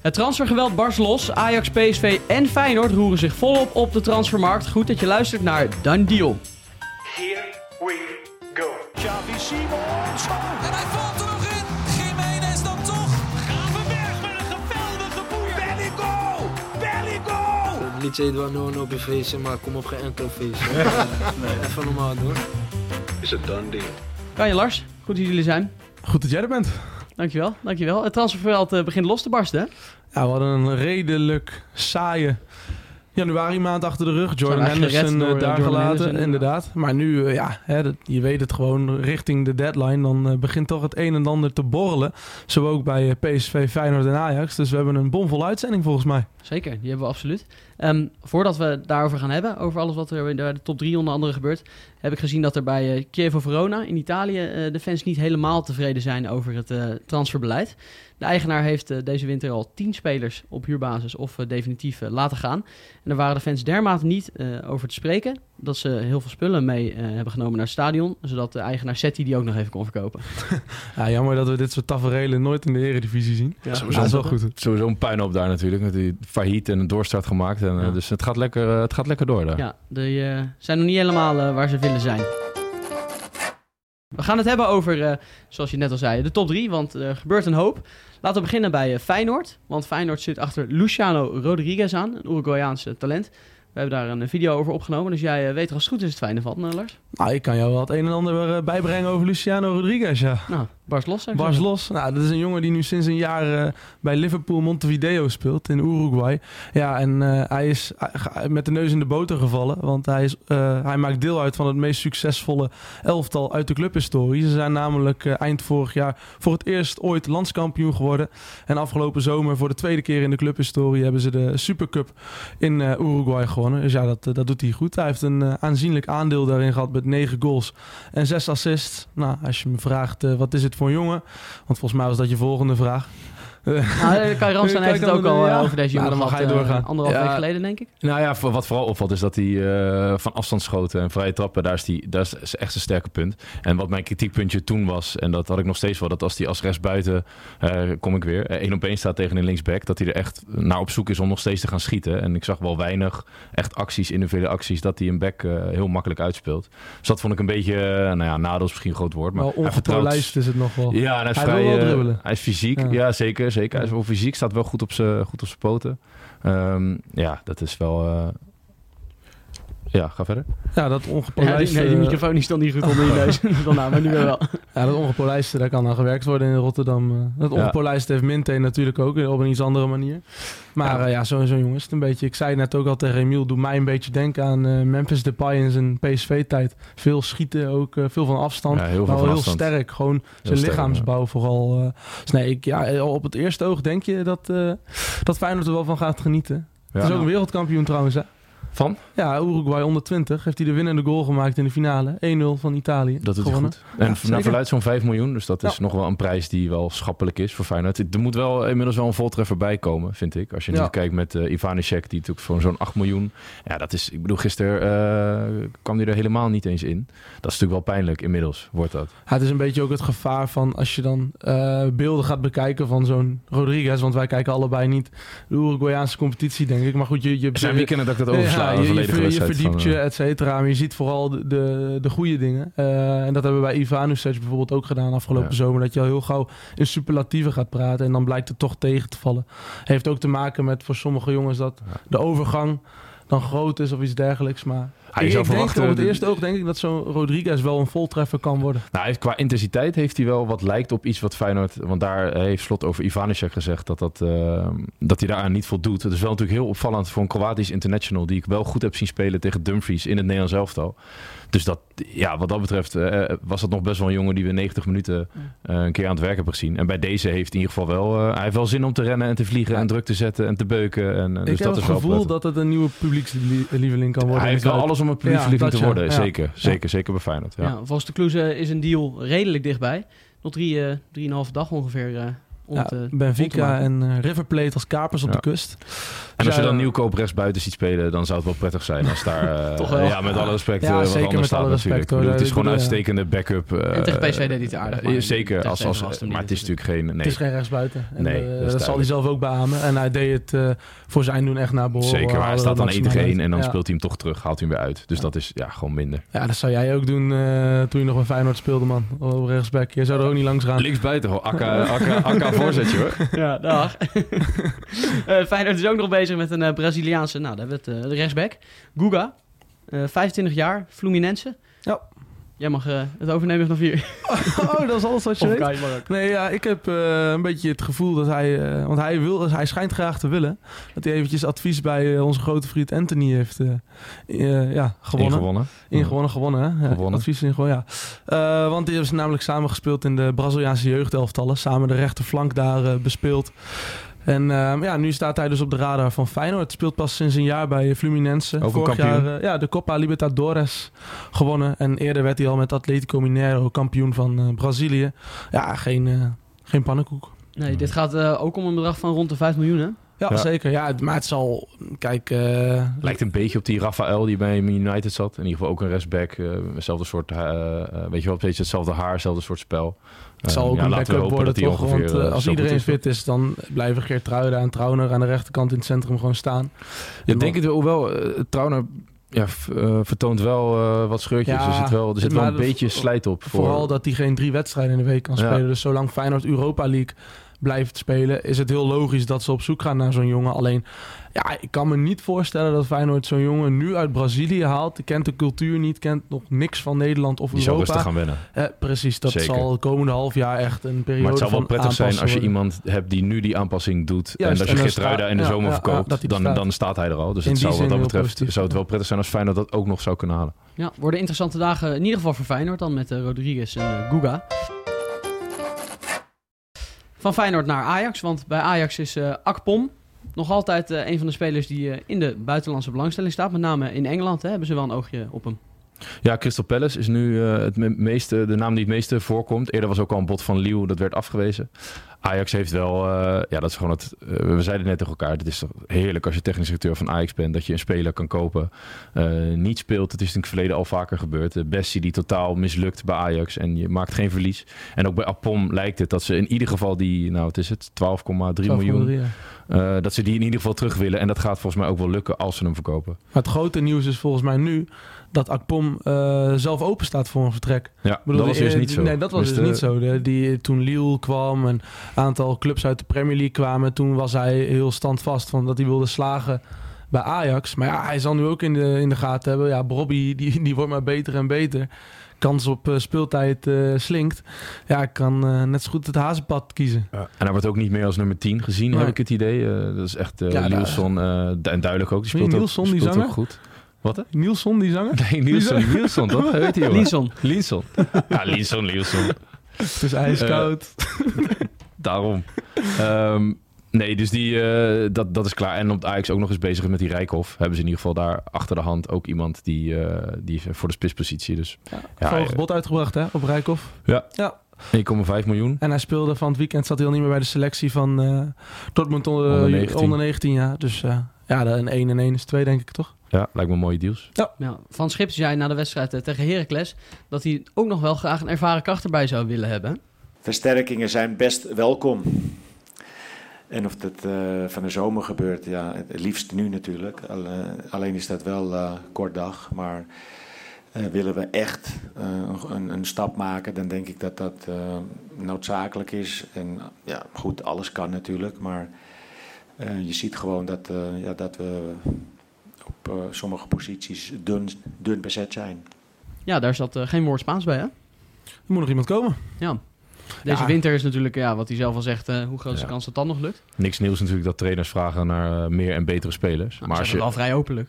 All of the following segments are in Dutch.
Het transfergeweld barst los. Ajax, PSV en Feyenoord roeren zich volop op de transfermarkt. Goed dat je luistert naar Dan Deal. Here we go. Xavi Simons. En hij valt er nog in. Jiménez dan toch. Gravenberg met een geweldige boeien. Belly goal. Belly goal. Het liedje heet wel no no op je feestje, maar kom op geen enkel feestje. nee. Even normaal doen. Is het done deal? Kan je Lars? Goed dat jullie zijn. Goed dat jij er bent. Dankjewel, dankjewel. Het transferveld eh, begint los te barsten. hè? Ja, we hadden een redelijk saaie januari maand achter de rug. Jordan Henderson door, eh, eh, daar Jordan gelaten, Henderson, inderdaad. Maar nu, eh, ja, hè, dat- je weet het gewoon, richting de deadline... dan eh, begint toch het een en ander te borrelen. Zo ook bij eh, PSV, Feyenoord en Ajax. Dus we hebben een bomvolle uitzending volgens mij. Zeker, die hebben we absoluut. Ehm, voordat we daarover gaan hebben, over alles wat er in de, top 3 onder andere gebeurt, heb ik gezien dat er bij eh Chievo Verona in Italië eh, de fans niet helemaal tevreden zijn over het eh, transferbeleid. De eigenaar heeft deze winter al 10 spelers op huurbasis of definitief laten gaan. En daar waren de fans dermate niet eh, over te spreken dat ze heel veel spullen mee eh, hebben genomen naar het stadion, zodat de eigenaar Setti die ook nog even kon verkopen. Ja, jammer dat we dit soort taferelen nooit in de eredivisie zien. Ja, Ja, dat is wel goed. Sowieso een puinhoop daar natuurlijk. Met die failliet en een doorstart gemaakt. En, eh, Ja. Dus het gaat, lekker, eh, het gaat lekker door daar. Ja, die eh, zijn nog niet helemaal waar ze willen zijn. We gaan het hebben over, zoals je net al zei, de top 3, want er gebeurt een hoop. Laten we beginnen bij Feyenoord, want Feyenoord zit achter Luciano Rodriguez aan, een Uruguayaanse talent. We hebben daar een video over opgenomen, dus jij weet er als het goed is het fijne van, Lars. Nou, ik kan jou wel het een en ander eh, bijbrengen over Luciano Rodriguez, ja. Nou, Bars los. Bars los. Nou, dat is een jongen die nu sinds een jaar eh, bij Liverpool Montevideo speelt in Uruguay. Ja, en eh, hij is met de neus in de boter gevallen. Want hij, is, hij maakt deel uit van het meest succesvolle elftal uit de clubhistorie. Ze zijn namelijk eind vorig jaar voor het eerst ooit landskampioen geworden. En afgelopen zomer voor de tweede keer in de clubhistorie hebben ze de Supercup in Uruguay gewonnen. Dus ja, dat, dat doet hij goed. Hij heeft een aanzienlijk aandeel daarin gehad met negen goals en zes assists. Nou, als je me vraagt eh, wat is het voor een jongen? Want volgens mij was dat je volgende vraag. Nou, eh, Kai Ramstein Kijk heeft het ook al eh, ja. over deze Nou, jongen dan mag eh, doorgaan. anderhalf Ja. week geleden, denk ik. Nou ja, wat vooral opvalt is dat hij eh, van afstand schoten en vrije trappen, daar is, die, daar is echt zijn sterke punt. En wat mijn kritiekpuntje toen was, en dat had ik nog steeds wel, dat als hij als rechtsbuiten, eh kom ik weer, één op één staat tegen een linksback, dat hij er echt naar op zoek is om nog steeds te gaan schieten. En ik zag wel weinig echt acties, individuele acties, dat hij een back eh, heel makkelijk uitspeelt. Dus dat vond ik een beetje, eh, nou ja, nadeel is misschien een groot woord, maar Maar hij vertrouwt- ongepolijst is het nog wel. Ja, en hij is Hij vrij, wil wel eh, dribbelen. hij is fysiek, Ja. ja, zeker, zeker. Hij is wel fysiek, staat wel goed op zijn goed op zijn poten. Ehm, ja, dat is wel... Ja, ga verder. Ja, dat Ja, ongepolijste, nee, die microfoon die stond niet goed onder je neus. Dan nou, maar nu weer wel. ja, dat ongepolijste, daar kan aan gewerkt worden in Rotterdam. eh. Dat ongepolijste heeft Minte natuurlijk ook, eh, op een iets andere manier. Maar Ja. ja, ja zo'n zo'n jongen is het een beetje... Ik zei net ook al tegen Emiel, doet mij een beetje denken aan Memphis Depay in zijn PSV-tijd. Veel schieten ook, eh, veel van afstand. Ja, heel veel maar wel heel afstand. sterk, gewoon zijn lichaamsbouw vooral. eh. dus nee, ik, ja, op het eerste oog denk je dat, eh dat Feyenoord er wel van gaat genieten. Ja. Het is ook een wereldkampioen trouwens, hè? Van? Ja, Uruguay onder 20 heeft hij de winnende goal gemaakt in de finale. 1-0 van Italië. Dat gewonnen. goed. En Ja, naar verluidt zo'n 5 miljoen. Dus dat is Ja. nog wel een prijs die wel schappelijk is voor Feyenoord. Er moet wel inmiddels wel een voltreffer bij komen, vind ik. Als je Ja. nu kijkt met uh, Ivanishek, die natuurlijk voor zo'n 8 miljoen... Ja, dat is... Ik bedoel, gisteren eh, kwam hij er helemaal niet eens in. Dat is natuurlijk wel pijnlijk inmiddels, wordt dat. Het is een beetje ook het gevaar van als je dan eh, beelden gaat bekijken van zo'n Rodriguez. Want wij kijken allebei niet de Uruguayaanse competitie, denk ik. Maar goed, je, je, zijn weekenden dat ik dat oversla. Ja, je, je, ver- verdiept van, je, eh, et cetera. Maar je ziet vooral de, de, de goede dingen. Eh, en dat hebben we bij Ivanusec bijvoorbeeld ook gedaan afgelopen Ja. zomer. Dat je al heel gauw in superlatieven gaat praten. En dan blijkt het toch tegen te vallen. Heeft ook te maken met voor sommige jongens dat de overgang dan groot is of iets dergelijks. Maar Ah, je ik, zou ik denk verwachten- op het eerste oog denk ik dat zo'n Rodriguez wel een voltreffer kan worden. Nou, hij heeft- qua intensiteit heeft hij wel wat lijkt op iets wat Feyenoord... Want daar heeft Slot over Ivanishek gezegd dat, dat, eh, dat hij daaraan niet voldoet. Het is wel natuurlijk heel opvallend voor een Kroatisch international... die ik wel goed heb zien spelen tegen Dumfries in het Nederlands elftal. Dus dat, ja, wat dat betreft eh, was dat nog best wel een jongen... die we 90 minuten eh, een keer aan het werk hebben gezien. En bij deze heeft in ieder geval wel... eh, hij heeft wel zin om te rennen en te vliegen en druk te zetten en te beuken. En, eh, ik dus heb dat het is gevoel prettig. dat het een nieuwe publiekslieveling kan worden. Hij heeft wel alles om een Ja, publiek dat te worden. Ja. Zeker, Ja. zeker, zeker bij Feyenoord. Ja. Ja, volgens de Kloeze is een deal redelijk dichtbij. Nog drie, eh drieënhalve dag ongeveer eh, Ja, eh, te Benfica en eh, River Plate als kapers op Ja. de kust. En als je dan nieuwkoop rechts buiten ziet spelen, dan zou het wel prettig zijn als daar... eh, Toch wel. Ja, met alle respect. Ja, eh, wat zeker met staat alle respect, hoor. bedoel, Het is gewoon een uitstekende backup. eh, En tegen PSV deed hij het aardig, eh, maar zeker, als, als, maar het is natuurlijk geen... Nee, Het is geen rechtsbuiten. En, Nee, eh, dat zal hij zelf ook beamen. En hij deed het eh, voor zijn doen echt naar behoren. zeker, maar hij staat dan 1 maximaal tegen 1 uit. en dan Ja. speelt hij hem toch terug, haalt hij hem weer uit. Dus dat is ja, gewoon minder. Ja, dat zou jij ook doen eh, toen je nog bij Feyenoord speelde, man. Op rechtsback. Je zou er ook niet langs gaan. Linksbuiten, akka, akka voorzetje hoor. Ja, dag. Eh Feyenoord is ook nog bezig met een eh, Braziliaanse, nou, daar hebben we het, eh, de rechtsback. Guga, eh 25 jaar, Fluminense. Ja. Jij mag eh, het overnemen vanaf hier. Oh, dat is alles wat je Of weet. Nee, ja, ik heb eh, een beetje het gevoel dat hij... eh, want hij, wil, hij schijnt graag te willen. Dat hij eventjes advies bij onze grote vriend Anthony heeft eh, eh, ja, gewonnen. Ingewonnen. Ingewonnen, gewonnen, hè? Ja, Gewonnen. Advies ingewonnen, ja. Eh, want die hebben ze namelijk samen gespeeld in de Braziliaanse jeugdelftallen. Samen de rechterflank daar bespeeld. En eh, ja, nu staat hij dus op de radar van Feyenoord. Speelt pas sinds een jaar bij Fluminense. Ook Vorig kampioen. jaar eh, ja, de Copa Libertadores gewonnen. En eerder werd hij al met Atletico Mineiro kampioen van eh, Brazilië. Ja, geen, eh, geen pannenkoek. Nee, dit gaat eh, ook om een bedrag van rond de 5 miljoen, hè? Ja, Ja. zeker. Ja, maar het zal... Kijk... eh, Lijkt een beetje op die Rafael die bij United zat. In ieder geval ook een rechtsback. eh hetzelfde soort, weet je wel, een beetje hetzelfde haar, hetzelfde soort spel. Het zal ook ja, een backup worden toch? ongeveer, Want eh, eh, als iedereen is. fit is, dan blijven Geert en Trauner aan de rechterkant in het centrum gewoon staan. Ja, denk het wel. Hoewel, eh, Trauner ja, vertoont wel eh, wat scheurtjes. Ja, er zit wel, er zit wel maar een beetje slijt op. Voor, Vooral dat hij geen drie wedstrijden in de week kan Ja. spelen. Dus zolang Feyenoord Europa League blijft spelen, is het heel logisch dat ze op zoek gaan naar zo'n jongen. Alleen, ja, ik kan me niet voorstellen dat Feyenoord zo'n jongen nu uit Brazilië haalt. Die kent de cultuur niet, kent nog niks van Nederland of die Europa. rustig gaan wennen. Eh, precies, dat Zeker. zal het komende half jaar echt een periode Maar het zou wel prettig zijn als je worden. iemand hebt die nu die aanpassing doet. en als en je sta- in de ja, zomer ja, verkoopt, er dan, staat. dan staat hij er al. Dus In het zou wat zin dat betreft positief, zou het wel prettig zijn als Feyenoord dat ook nog zou kunnen halen. Ja, worden interessante dagen in ieder geval voor Feyenoord dan met eh, Rodriguez en eh, Guga. Van Feyenoord naar Ajax, want bij Ajax is eh Akpom nog altijd eh, een van de spelers die eh, in de buitenlandse belangstelling staat. Met name in Engeland hè, hebben ze wel een oogje op hem. Ja, Crystal Palace is nu het me- meeste, de naam die het meeste voorkomt. Eerder was ook al een bod van Liu, dat werd afgewezen. Ajax heeft wel, eh, ja, dat is gewoon het. eh, we zeiden net tegen elkaar: het is toch heerlijk als je technisch directeur van Ajax bent, dat je een speler kan kopen. eh, niet speelt. Het is in het verleden al vaker gebeurd. De Bessie die totaal mislukt bij Ajax en je maakt geen verlies. En ook bij Apom lijkt het dat ze in ieder geval die, nou, wat is het, 12,3 miljoen, Ja. dat ze die in ieder geval terug willen. En dat gaat volgens mij ook wel lukken als ze hem verkopen. Maar het grote nieuws is volgens mij nu dat Akpom zelf open staat voor een vertrek. Ja, bedoel, dat was dus niet zo. Nee, dat was Dus dus de- niet zo. De, die, toen Lille kwam en aantal clubs uit de Premier League kwamen, toen was hij heel standvast van dat hij wilde slagen bij Ajax. Maar ja, hij zal nu ook in de, in de gaten hebben. Ja, Bobby, die, die wordt maar beter en beter. Kans op eh, speeltijd eh, slinkt. Ja, ik kan eh, net zo goed het hazenpad kiezen. En hij wordt ook niet meer als nummer 10 gezien, Nee. heb ik het idee. Eh, dat is echt uh, Ja, eh, en duidelijk ook. Die speelt, ook, Nielsen, die speelt ook goed. Wat hè? Nielsen, die zanger? Nee, Nielsen, Nielsen toch? Weet je, jongen? Linson. Lielson. Ja, Lielson. Het is ijskoud. Daarom. Ehm, nee, dus die, eh, dat, dat is klaar. En op Ajax ook nog eens bezig met die Rijkhoff. Hebben ze in ieder geval daar achter de hand ook iemand die, eh, die is voor de spitspositie. Dus ja, Hoog bod uitgebracht hè, op Rijkoff. Ja. ja. 1,5 miljoen. En hij speelde van het weekend, zat hij al niet meer bij de selectie van eh Dortmund onder, Onder onder 19. 19. ja. Dus eh, ja, een 1 en 1 is 2 denk ik toch? Ja, lijkt me mooie deals. Ja, van Schip zei na de wedstrijd eh, tegen Heracles dat hij ook nog wel graag een ervaren kracht erbij zou willen hebben. Versterkingen zijn best welkom. En of dat eh, van de zomer gebeurt, ja, het liefst nu natuurlijk. Al- eh, alleen is dat wel eh kort dag. Maar eh, willen we echt eh, een, een stap maken, dan denk ik dat dat eh, noodzakelijk is. En ja, goed, alles kan natuurlijk. Maar eh, je ziet gewoon dat, eh, ja, dat we op sommige posities dun, dun bezet zijn. Ja, daar zat geen woord Spaans bij hè? Er moet nog iemand komen. Ja. Deze Ja. winter is natuurlijk, ja, wat hij zelf al zegt, eh, hoe groot is de kans dat dat nog lukt? Niks nieuws natuurlijk dat trainers vragen naar eh, meer en betere spelers. Nou, maar ze als je, wel vrij openlijk.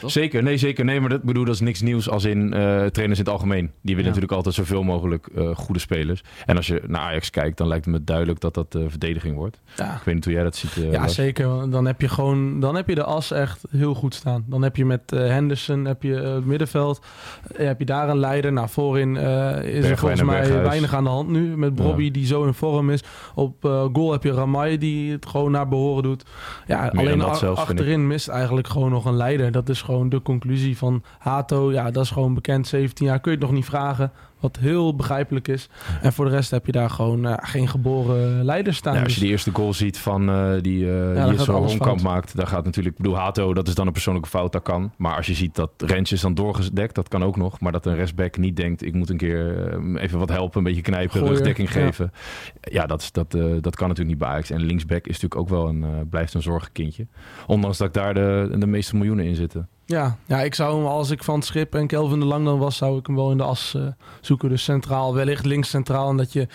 Toch? Zeker, nee, zeker. Nee, maar dat bedoel, dat is niks nieuws als in eh, trainers in het algemeen. Die willen Ja. natuurlijk altijd zoveel mogelijk eh, goede spelers. En als je naar Ajax kijkt, dan lijkt het me duidelijk dat dat eh, verdediging wordt. Ja. Ik weet niet hoe jij dat ziet. Ja, Lars. zeker. Dan heb je gewoon, dan heb je de as echt heel goed staan. Dan heb je met Henderson, heb je het middenveld, heb je daar een leider. Nou, voorin is er volgens en mij Berghuis. weinig aan de hand nu. Met Bobby die zo in vorm is. Op goal heb je Ramai die het gewoon naar behoren doet. Ja, alleen zelfs, achterin mist eigenlijk gewoon nog een leider. Dat is gewoon de conclusie van Hato. Ja, dat is gewoon bekend. 17 jaar kun je het nog niet vragen. Wat heel begrijpelijk is. En voor de rest heb je daar gewoon eh, geen geboren leider staan. Ja, als Dus- je die eerste goal ziet van eh, die, eh dan die zo maakt, daar gaat natuurlijk, ik bedoel, Hato, dat is dan een persoonlijke fout, dat kan. Maar als je ziet dat Rens is dan doorgedekt, dat kan ook nog. Maar dat een rechtsback niet denkt, ik moet een keer even wat helpen, een beetje knijpen, Gooien, rugdekking ja. geven. Ja, dat, is, dat, dat kan natuurlijk niet bij Ajax. En linksback is natuurlijk ook wel een, blijft een zorgenkindje. Ondanks dat ik daar de, de meeste miljoenen in zitten. Ja, ja, ik zou hem als ik van het schip en Kelvin de Lang dan was, zou ik hem wel in de as eh, zoeken. Dus centraal, wellicht links centraal. En dat je,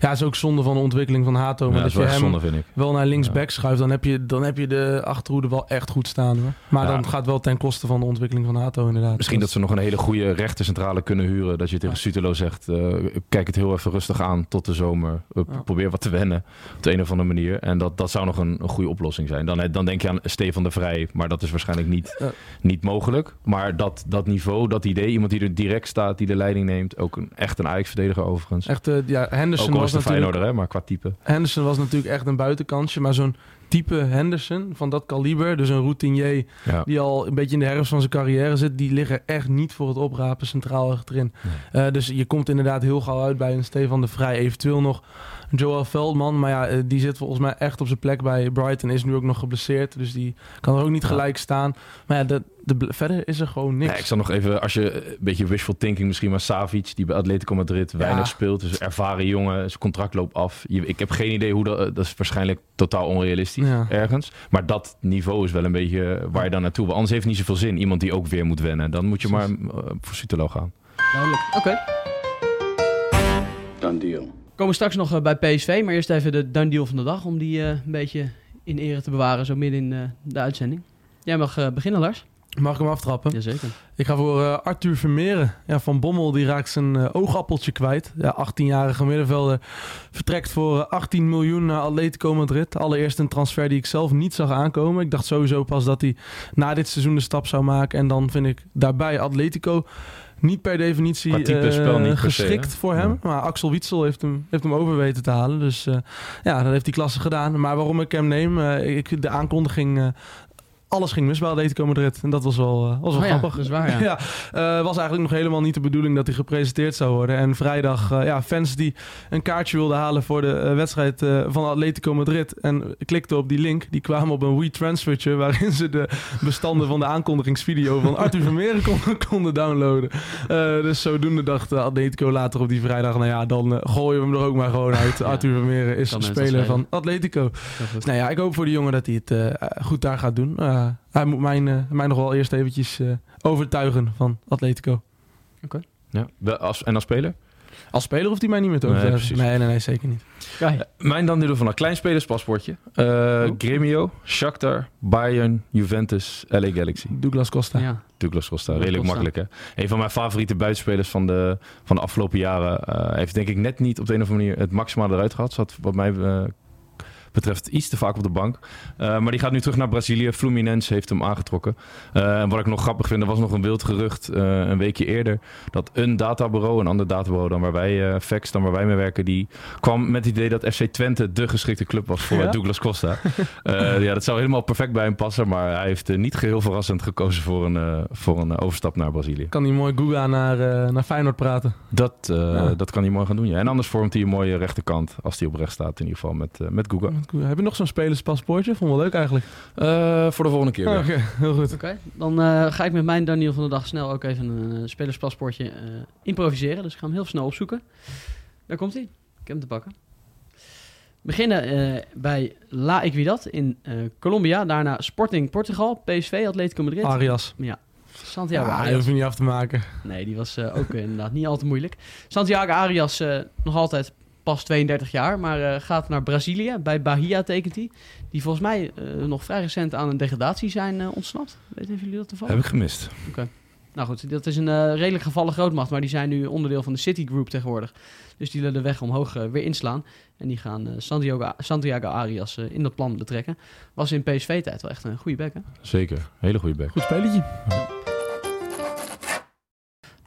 ja, is ook zonde van de ontwikkeling van Hato. Maar Ja, dat dat is je hem zonde, vind ik. wel naar linksback schuift, dan heb, je, dan heb je de achterhoede wel echt goed staan hoor. Maar Ja. dan gaat het wel ten koste van de ontwikkeling van Hato inderdaad. Misschien dat ze nog een hele goede rechtercentrale kunnen huren. Dat je tegen Ja. Sutelo zegt, eh, kijk het heel even rustig aan tot de zomer. Eh, Ja. Probeer wat te wennen op de een of andere manier. En dat, dat zou nog een, een goede oplossing zijn. Dan, dan denk je aan Stefan de Vrij, maar dat is waarschijnlijk niet, Ja. Niet mogelijk. Maar dat, dat niveau, dat idee, iemand die er direct staat, die de leiding neemt. Ook een, echt een Ajax-verdediger overigens. Echt, eh, ja, Henderson ook was natuurlijk Feyenoorder, hè, maar qua type. Henderson was natuurlijk echt een buitenkansje, maar zo'n type Henderson van dat kaliber, dus een routinier Ja. die al een beetje in de herfst van zijn carrière zit, die liggen echt niet voor het oprapen centraal achterin. Eh, dus je komt inderdaad heel gauw uit bij een Stefan de Vrij, eventueel nog Joel Veldman, maar ja, eh, die zit volgens mij echt op zijn plek bij Brighton, is nu ook nog geblesseerd, dus die kan er ook niet Ja. gelijk staan. Maar ja, de, de, verder is er gewoon niks. Ja, ik zal nog even, als je eh, een beetje wishful thinking misschien, maar Savic, die bij Atletico Madrid weinig speelt, dus ervaren jongen, zijn contract loopt af. Je- Ik heb geen idee hoe dat, eh, dat is waarschijnlijk totaal onrealistisch Ja. ergens. Maar dat niveau is wel een beetje waar je dan naartoe wil. Anders heeft het niet zoveel zin, iemand die ook weer moet wennen. Dan moet je maar voor Sutelo gaan. Duidelijk. Oké. Done deal. Komen straks nog eh, bij PSV, maar eerst even de done deal van de dag om die eh, een beetje in ere te bewaren, zo midden in eh, de uitzending. Jij mag beginnen, Lars. Mag ik hem aftrappen? Jazeker. Ik ga voor Arthur Vermeeren. Ja, van Bommel die raakt zijn oogappeltje kwijt. Ja, 18-jarige middenvelder vertrekt voor eh, 18 miljoen naar Atletico Madrid. Allereerst een transfer die ik zelf niet zag aankomen. Ik dacht sowieso pas dat hij na dit seizoen de stap zou maken. En dan vind ik daarbij Atletico niet per definitie eh, niet per geschikt voor hem. Maar Axel Witsel heeft hem, heeft hem over weten te halen. Dus eh, ja, dat heeft hij klasse gedaan. Maar waarom ik hem neem, eh, ik, de aankondiging... alles ging mis bij Atletico Madrid. En dat was wel, eh, was wel Oh ja, grappig. dat is waar, ja. ja, eh, was eigenlijk nog helemaal niet de bedoeling dat hij gepresenteerd zou worden. En vrijdag, eh, ja, fans die een kaartje wilden halen voor de wedstrijd van Atletico Madrid en klikten op die link, die kwamen op een WeTransfertje waarin ze de bestanden van de aankondigingsvideo van Arthur Vermeeren konden, konden downloaden. Dus zodoende dacht Atletico later op die vrijdag, nou ja, dan gooien we hem er ook maar gewoon uit. Arthur Vermeeren is speler van Atletico. Nou ja, ik hoop voor die jongen dat hij het goed daar gaat doen. Eh, hij moet mijn, eh, mij nog wel eerst eventjes eh, overtuigen van Atletico. Ja. Wel Als, en als speler? Als speler hoeft hij mij niet meer te Nee, overtuigen. precies. Nee, nee, nee, zeker niet. Kijk. Mijn dan we van een kleinspelerspasportje. Eh Oh. Gremio, Shakhtar, Bayern, Juventus, LA Galaxy. Douglas Costa. Ja. Douglas Costa, redelijk Costa. makkelijk hè. Een van mijn favoriete buitenspelers van de, van de afgelopen jaren. eh, heeft denk ik net niet op de een of andere manier het maximale eruit gehad. Zat wat mij betreft iets te vaak op de bank. Eh, maar die gaat nu terug naar Brazilië. Fluminense heeft hem aangetrokken. Eh, en wat ik nog grappig vind, er was nog een wild gerucht eh, een weekje eerder. Dat een databureau, een ander databureau dan waar wij, eh Fax, dan waar wij mee werken, die kwam met het idee dat FC Twente de geschikte club was voor Ja? Douglas Costa. Eh, ja, dat zou helemaal perfect bij hem passen. Maar hij heeft eh, niet geheel verrassend gekozen voor een, eh, voor een eh, overstap naar Brazilië. Kan hij mooi Guga naar, eh, naar Feyenoord praten. Dat, eh, Ja. dat kan hij mooi gaan doen. Ja. En anders vormt hij een mooie rechterkant als hij op rechts staat. In ieder geval met, eh, met Guga. Heb je nog zo'n spelerspaspoortje? Vond wel leuk eigenlijk. Eh, voor de volgende keer. Oké, heel goed. Oké, dan eh, ga ik met mijn Daniel van de dag snel ook even een eh, spelerspaspoortje improviseren. Dus ik ga hem heel snel opzoeken. Daar komt hij. Ik heb hem te pakken. We beginnen eh, bij La Equidad in eh, Colombia. Daarna Sporting Portugal, PSV, Atletico Madrid. Arias. Ja, Santiago Ja, die Arias. hoef je niet af te maken. Nee, die was eh, ook inderdaad niet al te moeilijk. Santiago Arias eh, nog altijd pas 32 jaar, maar eh, gaat naar Brazilië. Bij Bahia tekent hij. Die volgens mij eh, nog vrij recent aan een degradatie zijn eh, ontsnapt. Weten jullie dat toevallig? Heb ik gemist. Nou goed, dat is een redelijk gevallen grootmacht, maar die zijn nu onderdeel van de Citigroup tegenwoordig. Dus die willen de weg omhoog weer inslaan. En die gaan Santiago, Santiago Arias in dat plan betrekken. Was in PSV-tijd wel echt een goede back, hè? Zeker. Hele goede back. Goed spelletje.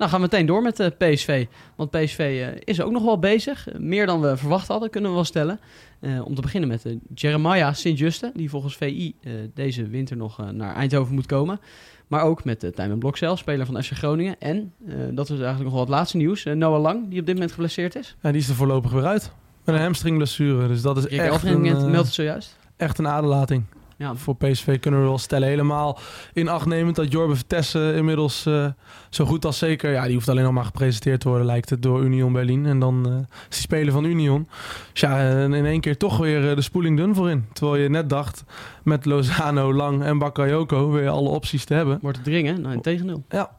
Nou, gaan we meteen door met de PSV. Want PSV eh, is ook nog wel bezig. Eh, meer dan we verwacht hadden, kunnen we wel stellen. Eh, om te beginnen met eh, Jeremiah Sint-Juste, die volgens VI eh, deze winter nog eh, naar Eindhoven moet komen. Maar ook met uh, Tijmen Blokcel, speler van FC Groningen. En, eh, dat is eigenlijk nog wel het laatste nieuws, eh, Noah Lang, die op dit moment geblesseerd is. Ja, die is er voorlopig weer uit. Met een hamstringblessure. Dus dat is Rick echt een, eh, eh, meldt het zojuist. echt een aderlating. Ja, Voor PSV kunnen we wel stellen. Helemaal in acht nemend dat Jorbe Vertessen inmiddels eh, zo goed als zeker... Ja, die hoeft alleen nog maar gepresenteerd te worden, lijkt het, door Union Berlin. En dan is die speler van Union. Dus ja, eh, in één keer toch weer de spoeling dun voorin. Terwijl je net dacht, met Lozano, Lang en Bakayoko... weer alle opties te hebben. wordt het dringen? Nou, in tegendeel. Ja,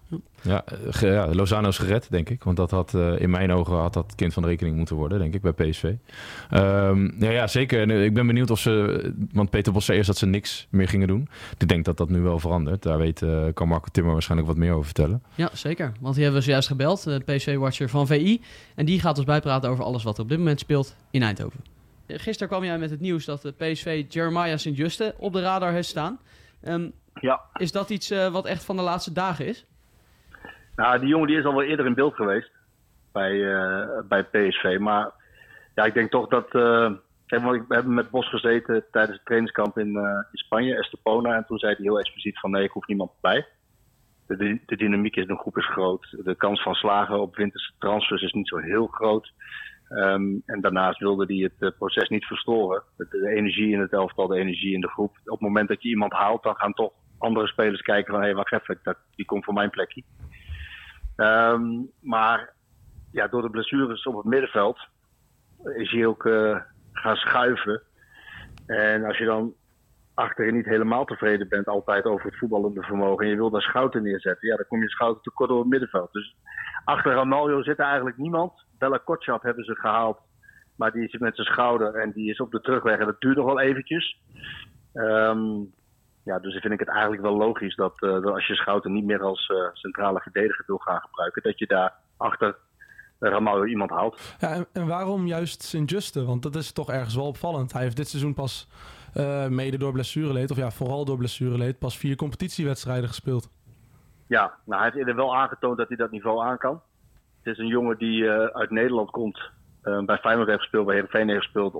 Ja, ge- ja, Lozano is gered, denk ik. Want dat had eh, in mijn ogen had dat kind van de rekening moeten worden, denk ik, bij PSV. Ehm, ja, ja, zeker. En, eh, ik ben benieuwd of ze... Want Peter Bos zei eerst dat ze niks meer gingen doen. Ik denk dat dat nu wel verandert. Daar weet, eh, kan Marco Timmer waarschijnlijk wat meer over vertellen. Ja, zeker. Want die hebben we zojuist gebeld, de PSV-watcher van VI. En die gaat ons bijpraten over alles wat er op dit moment speelt in Eindhoven. Gisteren kwam jij met het nieuws dat de PSV Jeremiah Sint-Juste op de radar heeft staan. Ehm, Ja, is dat iets wat echt van de laatste dagen is? Nou, die jongen die is al wel eerder in beeld geweest bij, eh, bij PSV. Maar ja, ik denk toch dat. eh, ik- we hebben met Bos gezeten tijdens het trainingskamp in, eh, in Spanje, Estepona. En toen zei hij heel expliciet van nee, ik hoef niemand bij. De, de, dynamiek in de groep is groot. De kans van slagen op winterse transfers is niet zo heel groot. Ehm, en daarnaast wilde hij het proces niet verstoren. De, de energie in het elftal, de energie in de groep. Op het moment dat je iemand haalt, dan gaan toch andere spelers kijken van... hé, hey, wacht even, dat, die komt voor mijn plekje. Ehm, maar ja, door de blessures op het middenveld is hij ook eh, gaan schuiven. En als je dan achterin niet helemaal tevreden bent altijd over het voetballende vermogen... en je wil daar Schouten neerzetten, ja, dan kom je Schouten tekort door het middenveld. Dus achter Ramaljo zit eigenlijk niemand. Bella Kotschap hebben ze gehaald, maar die is met zijn schouder en die is op de terugweg. En dat duurt nog wel eventjes. Ehm, ja, dus vind ik het eigenlijk wel logisch dat, eh, dat als je Schouten niet meer als eh, centrale verdediger wil gaan gebruiken, dat je daar achter Ramaljo iemand haalt. Ja, en, en waarom juist Sint-Juste? Want dat is toch ergens wel opvallend. Hij heeft dit seizoen pas eh, mede door blessureleed, of ja, vooral door blessureleed, pas vier competitiewedstrijden gespeeld. Ja, nou, hij heeft eerder wel aangetoond dat hij dat niveau aan kan. Het is een jongen die uit Nederland komt. bij Feyenoord heeft gespeeld, bij Heerenveen heeft gespeeld.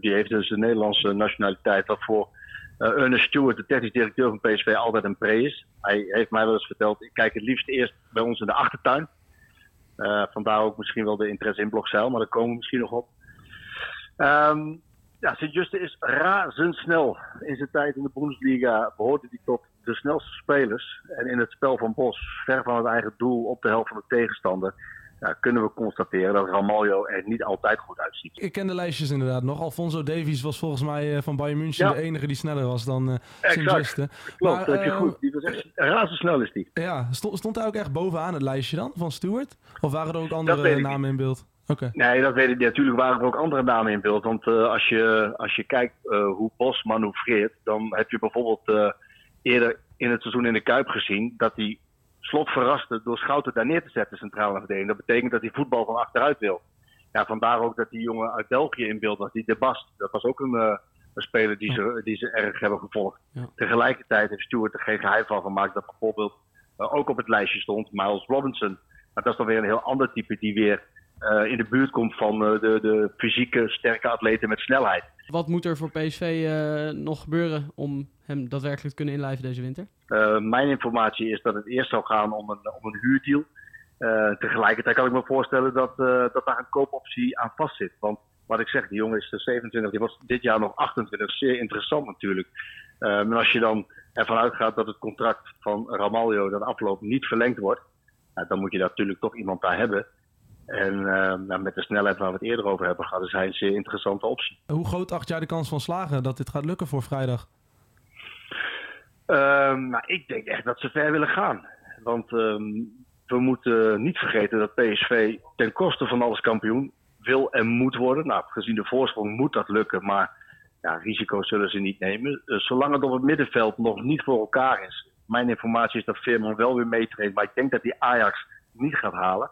Die heeft dus de Nederlandse nationaliteit. Dat voor eh, Ernest Stewart, de technisch directeur van PSV, altijd een pre is. Hij heeft mij wel eens verteld, ik kijk het liefst eerst bij ons in de achtertuin. Eh, vandaar ook misschien wel de interesse in Blokzeil, maar daar komen we misschien nog op. Ehm ja, Sint-Juste is razendsnel. In zijn tijd in de Bundesliga behoorde hij tot de snelste spelers. En in het spel van Bos, ver van het eigen doel op de helft van de tegenstander, ja, kunnen we constateren dat Ramaljo er niet altijd goed uitziet. Ik ken de lijstjes inderdaad nog. Alfonso Davies was volgens mij eh, van Bayern München Ja. de enige die sneller was dan eh Exact. Sint-Juste. Klopt, Maar, dat heb je eh, goed. Die was echt razendsnel is die. Ja, stond, stond hij ook echt bovenaan het lijstje dan, van Stewart? Of waren er ook andere namen in beeld? Oké. Nee, dat weet ik niet. Natuurlijk waren er ook andere namen in beeld. Want eh, als, je, als je kijkt eh, hoe Bos manoeuvreert, dan heb je bijvoorbeeld eh, eerder in het seizoen in de Kuip gezien dat hij slot verraste door Schouten daar neer te zetten centraal in de verdediging. Dat betekent dat hij voetbal van achteruit wil. Ja, vandaar ook dat die jongen uit België in beeld was, die De Bast. Dat was ook een, eh, een speler die ze, die ze erg hebben gevolgd. Ja. Tegelijkertijd heeft Stuart er geen geheim van gemaakt dat bijvoorbeeld eh, ook op het lijstje stond Miles Robinson. Maar dat is dan weer een heel ander type die weer eh, in de buurt komt van de, de fysieke, sterke atleten met snelheid. Wat moet er voor PSV eh, nog gebeuren om hem daadwerkelijk te kunnen inlijven deze winter? Eh, mijn informatie is dat het eerst zou gaan om een, om een huurdeal. Eh, tegelijkertijd kan ik me voorstellen dat, dat daar een koopoptie aan vastzit. Want wat ik zeg, die jongen is eh, 27, die was dit jaar nog 28. Zeer interessant natuurlijk. Maar als je dan ervan uitgaat dat het contract van Ramaljo dat afloopt niet verlengd wordt, nou, dan moet je natuurlijk toch iemand daar hebben. En eh, nou, met de snelheid waar we het eerder over hebben gehad, is hij een zeer interessante optie. Hoe groot acht jij de kans van slagen dat dit gaat lukken voor vrijdag? Ehm, nou, ik denk echt dat ze ver willen gaan. Want ehm, we moeten niet vergeten dat PSV ten koste van alles kampioen wil en moet worden. Nou, gezien de voorsprong moet dat lukken, maar ja, risico's zullen ze niet nemen. Eh, zolang het op het middenveld nog niet voor elkaar is. Mijn informatie is dat Veerman wel weer meetreedt, maar ik denk dat hij Ajax niet gaat halen.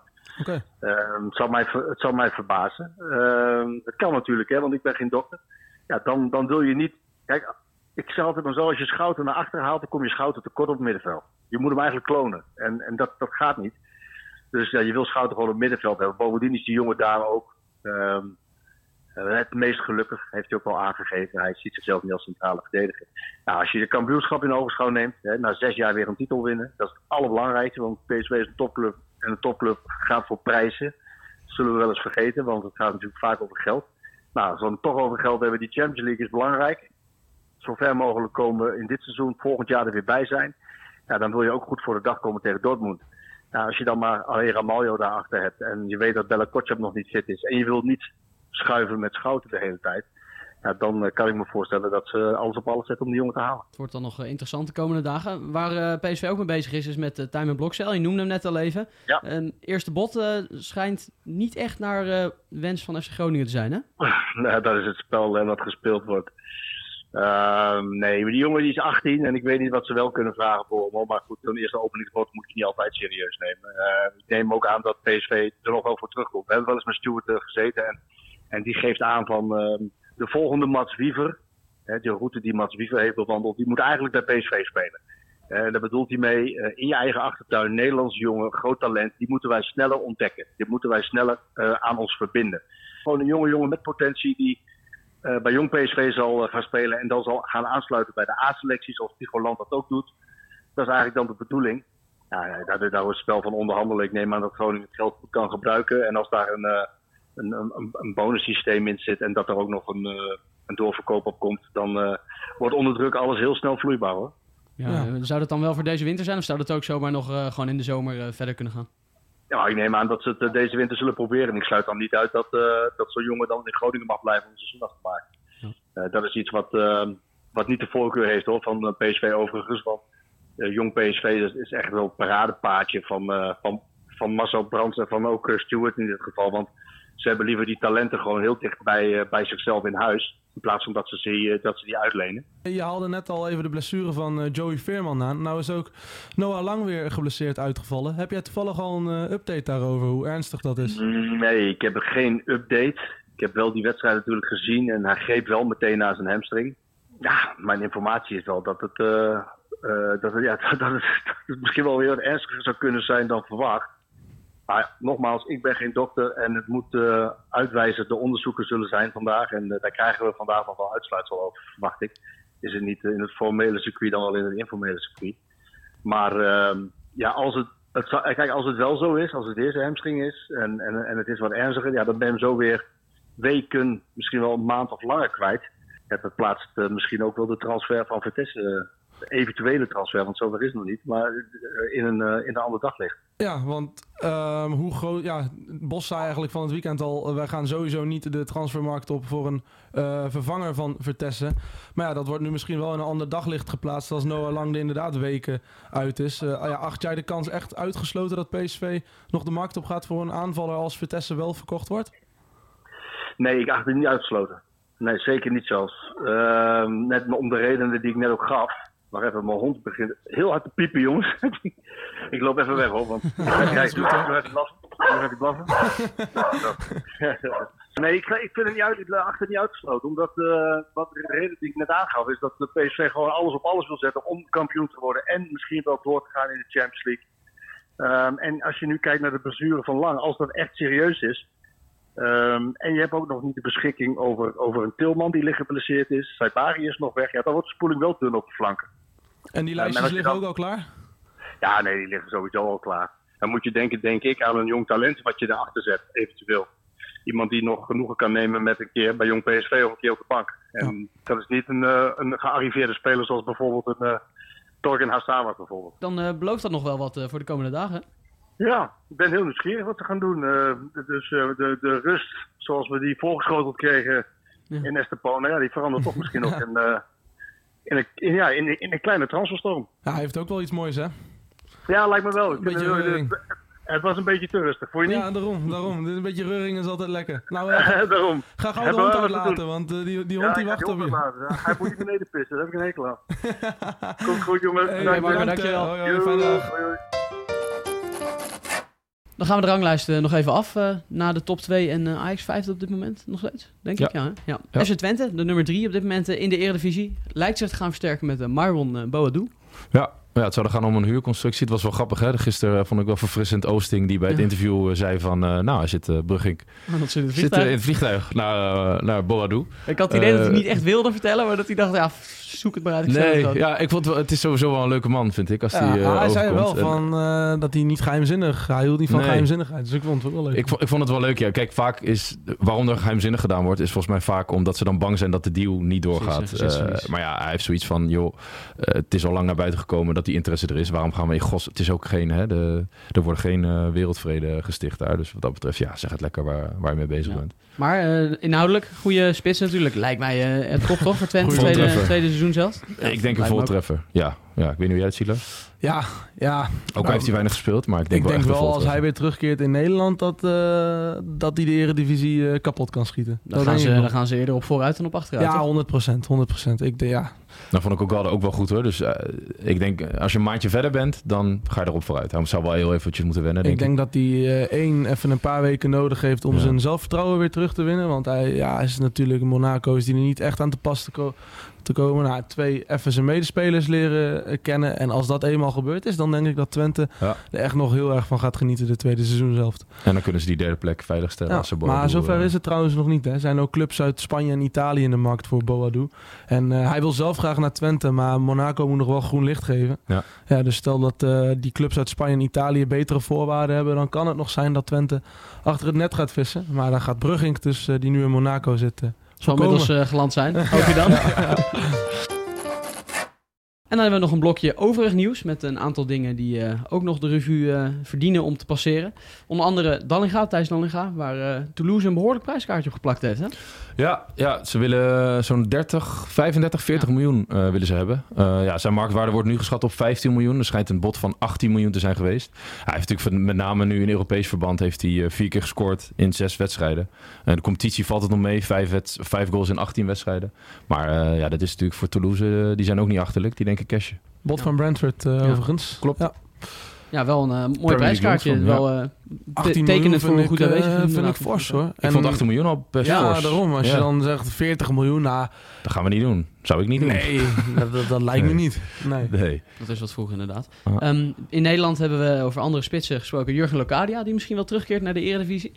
Ehm, het, zal mij, het verbazen. Ehm, het kan natuurlijk, hè, want ik ben geen dokter. Ja, dan, dan wil je niet. Kijk, ik zeg altijd maar zo: als je Schouten naar achter haalt, dan kom je Schouten tekort op het middenveld. Je moet hem eigenlijk klonen. En, en dat, dat gaat niet. Dus ja, je wil Schouten gewoon op het middenveld hebben. Bovendien is die jonge dame ook ehm, eh, het meest gelukkig, heeft hij ook al aangegeven. Hij ziet zichzelf niet als centrale verdediger. Nou, als je de kampioenschap in ogenschouw neemt, hè, na zes jaar weer een titel winnen, dat is het allerbelangrijkste. Want PSV is een topclub en een topclub gaat voor prijzen. Dat zullen we wel eens vergeten, want het gaat natuurlijk vaak over geld. Nou, als we het toch over geld hebben, die Champions League is belangrijk. Zo ver mogelijk komen in dit seizoen, volgend jaar er weer bij zijn. Ja, dan wil je ook goed voor de dag komen tegen Dortmund. Nou, als je dan maar alleen Ramaljo daarachter hebt en je weet dat Bella Kotschap nog niet fit is en je wilt niet schuiven met Schouten de hele tijd, ja, dan eh, kan ik me voorstellen dat ze alles op alles zetten om die jongen te halen. Het wordt dan nog eh, interessant de komende dagen. Waar eh, PSV ook mee bezig is, is met uh, Time en Blokcel. Je noemde hem net al even. Ja. Een eerste bot schijnt niet echt naar eh, wens van FC Groningen te zijn, hè? nou, dat is het spel en wat gespeeld wordt. Ehm, nee, maar die jongen die is 18 en ik weet niet wat ze wel kunnen vragen voor hem. Maar goed, zo'n eerste openingsbod moet je niet altijd serieus nemen. Eh, ik neem ook aan dat PSV er nog wel voor terugkomt. We hebben wel eens met Stuart gezeten en, en die geeft aan van ehm, de volgende Mats Wiever, hè, die route die Mats Wiever heeft bewandeld, die moet eigenlijk bij PSV spelen. En daar bedoelt hij mee, eh, in je eigen achtertuin, Nederlands jongen, groot talent, die moeten wij sneller ontdekken. Die moeten wij sneller eh, aan ons verbinden. Gewoon een jonge jongen met potentie die eh, bij Jong PSV zal eh, gaan spelen en dan zal gaan aansluiten bij de A-selectie, zoals Tigo Land dat ook doet. Dat is eigenlijk dan de bedoeling. Ja, daar, daar wordt het spel van onderhandelen. Ik neem aan dat Groningen het geld goed kan gebruiken. En als daar een, eh, een, een, een bonussysteem in zit en dat er ook nog een, eh, een doorverkoop op komt, dan eh, wordt onder druk alles heel snel vloeibaar hoor. Ja, Ja. eh, Zou dat dan wel voor deze winter zijn? Of zou dat ook zomaar nog eh, gewoon in de zomer eh, verder kunnen gaan? Ja, ik neem aan dat ze het deze winter zullen proberen. En ik sluit dan niet uit dat, eh, dat zo'n jongen dan in Groningen mag blijven om een seizoen af te maken. Eh, dat is iets wat, wat niet de voorkeur heeft hoor, van PSV overigens. Want eh, jong PSV is, is echt wel een paradepaadje van, eh, van, van Marcel Brands en van ook Stuart in dit geval. Want ze hebben liever die talenten gewoon heel dicht bij, eh, bij zichzelf in huis. In plaats van dat ze, ze, dat ze die uitlenen. Je haalde net al even de blessure van eh, Joey Veerman aan. Nou is ook Noah Lang weer geblesseerd uitgevallen. Heb jij toevallig al een eh, update daarover, hoe ernstig dat is? Mm, Nee, ik heb geen update. Ik heb wel die wedstrijd natuurlijk gezien en hij greep wel meteen naar zijn hamstring. Ja, mijn informatie is wel dat het, dat het, ja, dat het, dat het misschien wel weer ernstiger zou kunnen zijn dan verwacht. Maar nogmaals, ik ben geen dokter en het moet eh, uitwijzen. De onderzoeken zullen zijn vandaag en eh, daar krijgen we vandaag nog wel uitsluitsel over, verwacht ik. Is het niet in het formele circuit dan wel in het informele circuit. Maar ehm, ja, als het, het kijk, als het wel zo is, als het eerste hamstring is en, en, en het is wat ernstiger, ja, dan ben je zo weer weken, misschien wel een maand of langer kwijt. Ja, dat plaatst eh, misschien ook wel de transfer van Vitesse, eh, eventuele transfer, want zover is het nog niet, maar eh, in een, eh, in een ander daglicht. Ja, want ehm, hoe groot... Ja, Bos zei eigenlijk van het weekend al... eh, wij gaan sowieso niet de transfermarkt op voor een vervanger van Vertessen. Maar ja, dat wordt nu misschien wel in een ander daglicht geplaatst... als Noah Lang er inderdaad weken uit is. Ah ja, acht jij de kans echt uitgesloten dat PSV nog de markt op gaat... voor een aanvaller als Vertessen wel verkocht wordt? Nee, ik acht het niet uitgesloten. Nee, zeker niet zelfs. Ehm, net om de redenen die ik net ook gaf. Wacht even, mijn hond begint heel hard te piepen, jongens. ik loop even weg hoor, want nu heb ik blaffen. Blaffen. nee, ik, ik vind het niet uit, ik acht het niet uitgesloten. Omdat eh, wat de reden die ik net aangaf is dat de PSV gewoon alles op alles wil zetten om kampioen te worden. En misschien wel door te gaan in de Champions League. Ehm, en als je nu kijkt naar de blessure van Lang, als dat echt serieus is, Ehm, en je hebt ook nog niet de beschikking over, over een Tilman die licht geblesseerd is. Saibari is nog weg. Ja, dan wordt de spoeling wel dun op de flanken. En die Ja, lijstjes liggen dan- ook al klaar? Ja, nee, die liggen sowieso al klaar. Dan moet je denken, denk ik, aan een jong talent wat je daarachter zet, eventueel. Iemand die nog genoegen kan nemen met een keer bij jong PSV of een keer op de bank. En dat is niet een, eh, een gearriveerde speler zoals bijvoorbeeld een uh, Torgen bijvoorbeeld. Dan eh, belooft dat nog wel wat eh, voor de komende dagen. Ja, ik ben heel nieuwsgierig wat ze gaan doen. Eh, dus eh, de, de rust zoals we die voorgeschoteld kregen Ja. in Estepona, ja, die verandert toch misschien ook in, eh, in, een, in, ja, in, in een kleine transferstorm. Ja, hij heeft ook wel iets moois, hè? Ja, lijkt me wel. Beetje reuring. de- Het was een beetje te rustig, vond je niet? Ja, daarom, daarom. Een beetje reuring is altijd lekker. Nou, Daarom. ga gauw de Hebben hond wat te uitlaten, want die, die Ja, hond die wacht op je. hond. Hij moet niet beneden pissen, daar heb ik een hekel aan. Komt goed, jongen. Hey, bedankt, dankjewel. eh, hoi, hoi, hoi. Dan gaan we de ranglijst nog even af eh, na de top 2 en eh, Ajax 5 op dit moment nog steeds, denk Ja. ik. Ja, hè? ja. Ja. FC Twente, de nummer 3 op dit moment eh, in de Eredivisie, lijkt zich te gaan versterken met uh, Boadou. Ja, ja, het zou gaan om een huurconstructie. Het was wel grappig, hè? Gisteren vond ik wel verfrissend Oosting die bij het Ja. interview zei van... nou, hij zit, Dat zit in het zit vliegtuig. in het vliegtuig naar, naar Boadou. Ik had het idee dat hij niet echt wilde vertellen, maar dat hij dacht, ja, zoek het maar uit. ik stel het Nee, ja, ik vond het, wel- het is sowieso wel een leuke man, vind ik, als Ja, die eh, hij zei wel van, eh, dat hij niet geheimzinnig... Hij hield niet van Nee. geheimzinnigheid, dus ik vond het wel leuk. Ik vond, ik vond het wel leuk, ja. Kijk, vaak is... Waarom er geheimzinnig gedaan wordt, is volgens mij vaak omdat ze dan bang zijn dat de deal niet doorgaat. Precies, ja, Eh, maar ja, hij heeft zoiets van, joh, het is al lang naar buiten gekomen dat die interesse er is. Waarom gaan we in gos... Het is ook geen, hè, de, er wordt geen wereldvrede gesticht daar. Dus wat dat betreft, ja, zeg het lekker waar, waar je mee bezig Ja. bent. Maar eh, inhoudelijk, goede spits natuurlijk. Lijkt mij eh, het top toch voor Twente, tweede, tweede seizoen zelfs. ik denk een voltreffer. Ja, ja, ik weet niet hoe jij het ziet, Lars. Ja, ja. Ook Nou, al heeft hij weinig gespeeld, maar ik denk ik wel denk echt een wel als hij weer terugkeert in Nederland dat, eh, dat hij de eredivisie eh, kapot kan schieten. Dan Dat gaan, ze, dan gaan ze eerder op vooruit dan op achteruit. Ja, toch? 100 procent, 100 procent. Ik denk, ja. Dan vond ik ook wel, ook wel goed hoor. Dus eh, ik denk, als je een maandje verder bent, dan ga je erop vooruit. Hij zou wel heel eventjes moeten wennen, denk ik ik. denk dat hij eh, één even een paar weken nodig heeft om Ja. zijn zelfvertrouwen weer terug te winnen. Want hij, ja, is natuurlijk een Monaco is die er niet echt aan te pas te, ko- te komen. Nou, twee, even zijn medespelers leren eh, kennen. En als dat eenmaal gebeurd is, dan denk ik dat Twente Ja. er echt nog heel erg van gaat genieten de tweede seizoen zelf. En dan kunnen ze die derde plek veilig stellen. Ja, als ze maar zover is het trouwens nog niet. Hè. Er zijn ook clubs uit Spanje en Italië in de markt voor Boadu. En eh, hij wil zelf graag naar Twente, maar Monaco moet nog wel groen licht geven. Ja. Ja, dus stel dat eh, die clubs uit Spanje en Italië betere voorwaarden hebben, dan kan het nog zijn dat Twente achter het net gaat vissen. Maar dan gaat Brugging, dus, die nu in Monaco zit, Zal inmiddels eh, geland zijn, hoop je dan. Dan hebben we nog een blokje overig nieuws met een aantal dingen die eh, ook nog de revue eh, verdienen om te passeren. Onder andere Dallinga, Thijs Dallinga, waar eh, Toulouse een behoorlijk prijskaartje op geplakt heeft. Hè? Ja, ja, ze willen zo'n 30, 35, 40 miljoen willen ze hebben. Ja, zijn marktwaarde wordt nu geschat op 15 miljoen. Er schijnt een bod van 18 miljoen te zijn geweest. Hij heeft natuurlijk met name nu in Europees verband heeft hij vier keer gescoord in zes wedstrijden. En de competitie valt het nog mee, vijf, goals in 18 wedstrijden. Maar ja, dat is natuurlijk voor Toulouse, die zijn ook niet achterlijk. Die denken cashen. Bot Ja. van Brentford eh, Ja. overigens. Klopt. Ja. Ja, wel een eh, mooi prijskaartje. van, wel eh, 18 te- miljoen tekenend voor vind een goed ik, aanwezig. vind ik fors hoor. Ik vond 18 miljoen al best Ja, fors. daarom. Als je Ja, dan zegt 40 miljoen, nou, Dat gaan we niet doen. Zou ik niet doen. nee, dat, dat, dat lijkt me niet. Nee. Nee. Dat is wat vroeg inderdaad. Ah. Ehm, in Nederland hebben we over andere spitsen gesproken. Jurgen Locadia, die misschien wel terugkeert naar de Eredivisie.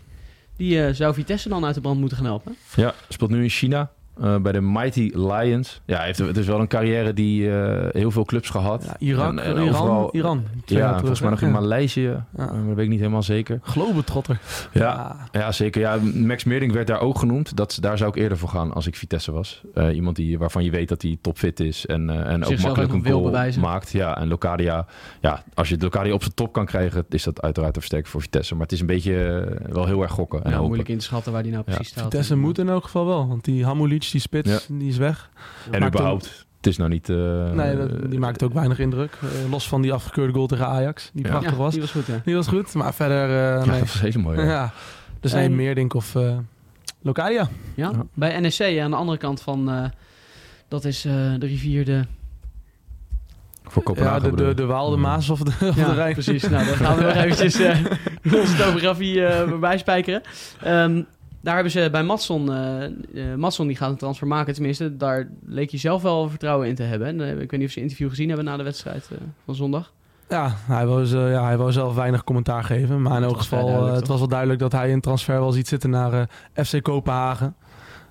Die eh, zou Vitesse dan uit de brand moeten gaan helpen. Ja, speelt nu in China. Eh, bij de Mighty Lions. Ja, hij heeft, het is wel een carrière die eh, heel veel clubs gehad. Ja, Irak, En- en Iran, overal- Iran. Twee Ja, volgens mij nog in Ja. Maleisië. Ja. eh, maar dat weet ik niet helemaal zeker. Globetrotter. Ja, ja zeker. Ja, Max Meerdink werd daar ook genoemd. Dat, daar zou ik eerder voor gaan als ik Vitesse was. Eh, iemand die, waarvan je weet dat hij topfit is en, eh, en ook makkelijk een goal bewijzen. maakt. Ja, en Locadia, ja, als je Locadia op zijn top kan krijgen, is dat uiteraard een versterking voor Vitesse. Maar het is een beetje wel heel erg gokken en Ja, hopen. moeilijk in te schatten waar die nou Ja. precies staat. Vitesse moet in elk geval wel. Want die Hamulic, die spits, Ja. die is weg. En Maakt überhaupt, het is nou niet... eh, nee, dat, die maakt ook weinig indruk. Eh, los van die afgekeurde goal tegen Ajax, die Ja. prachtig Ja, was. die was goed, ja. Die was goed, maar verder... eh, Ja, nee. dat was heel mooi. Ja. Ja. Dus nee, Meerdink of eh Locadia. Ja, Ja. bij NEC aan de andere kant van... eh, dat is eh, de rivier de... Voor Ja, de, de, Waal, de Ja. Maas of de, of de Rijn. precies. Nou, dan gaan we nog eventjes eh, onze topografie eh bij spijkeren. Daar hebben ze bij Matson... eh eh, Matson die gaat een transfer maken, tenminste. Daar leek je zelf wel vertrouwen in te hebben. En, eh, ik weet niet of ze een interview gezien hebben na de wedstrijd van zondag. Ja, hij wou, ze- ja, hij wou zelf weinig commentaar geven. Maar in elk geval, eh, het was wel duidelijk dat hij een transfer wel ziet zitten naar eh, FC Kopenhagen.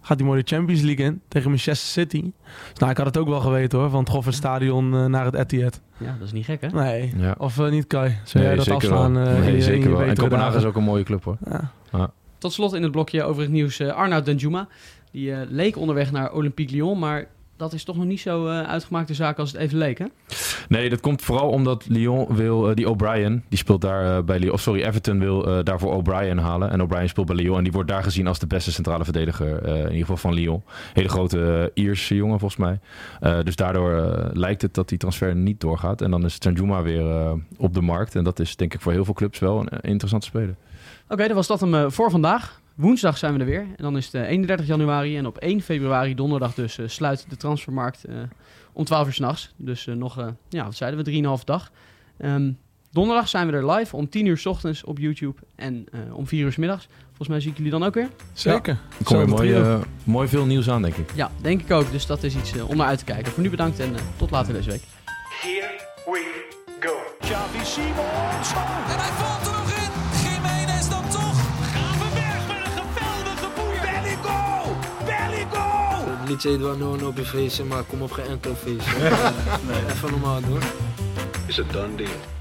Gaat hij mooi de Champions League in tegen Manchester City. Dus, nou, ik had het ook wel geweten hoor, van het Goffert Stadion naar het Etihad. Ja, dat is niet gek, hè? Nee, Ja. of niet Kai? Zou jij dat zeker afslaan? eh, nee, zeker wel. En Kopenhagen is ook een mooie club hoor. Ja. Tot slot in het blokje over het nieuws. eh Arnoud Danjuma. Die eh, leek onderweg naar Olympique Lyon, maar dat is toch nog niet zo eh, uitgemaakte zaak als het even leek, hè? Nee, dat komt vooral omdat Lyon wil, eh, die O'Brien, die speelt daar eh, bij Lyon, of sorry, Everton wil daarvoor O'Brien halen. En O'Brien speelt bij Lyon en die wordt daar gezien als de beste centrale verdediger, in ieder geval van Lyon. Hele grote Ierse jongen volgens mij. Dus daardoor lijkt het dat die transfer niet doorgaat. En dan is Tranjuma weer op de markt. En dat is denk ik voor heel veel clubs wel een interessante speler. Oké, okay, dan was dat hem voor vandaag. Woensdag zijn we er weer. En dan is het 31 januari. En op 1 februari, donderdag dus, sluit de transfermarkt om 12 uur s'nachts. Dus nog, ja, wat zeiden we, 3,5 dag. Um, donderdag zijn we er live om 10 uur s ochtends op YouTube en uh, om 4 uur s middags. Volgens mij zie ik jullie dan ook weer. Zeker. Ja. Er komt mooi, uh, mooi veel nieuws aan, denk ik. Ja, denk ik ook. Dus dat is iets uh, om naar uit te kijken. Voor nu bedankt en tot later deze week. Here we go. Xavi Simons. Niet Edouard Noon op je feestje, maar kom op geen enkel feestje. nee. Even normaal doen. Is a done deal.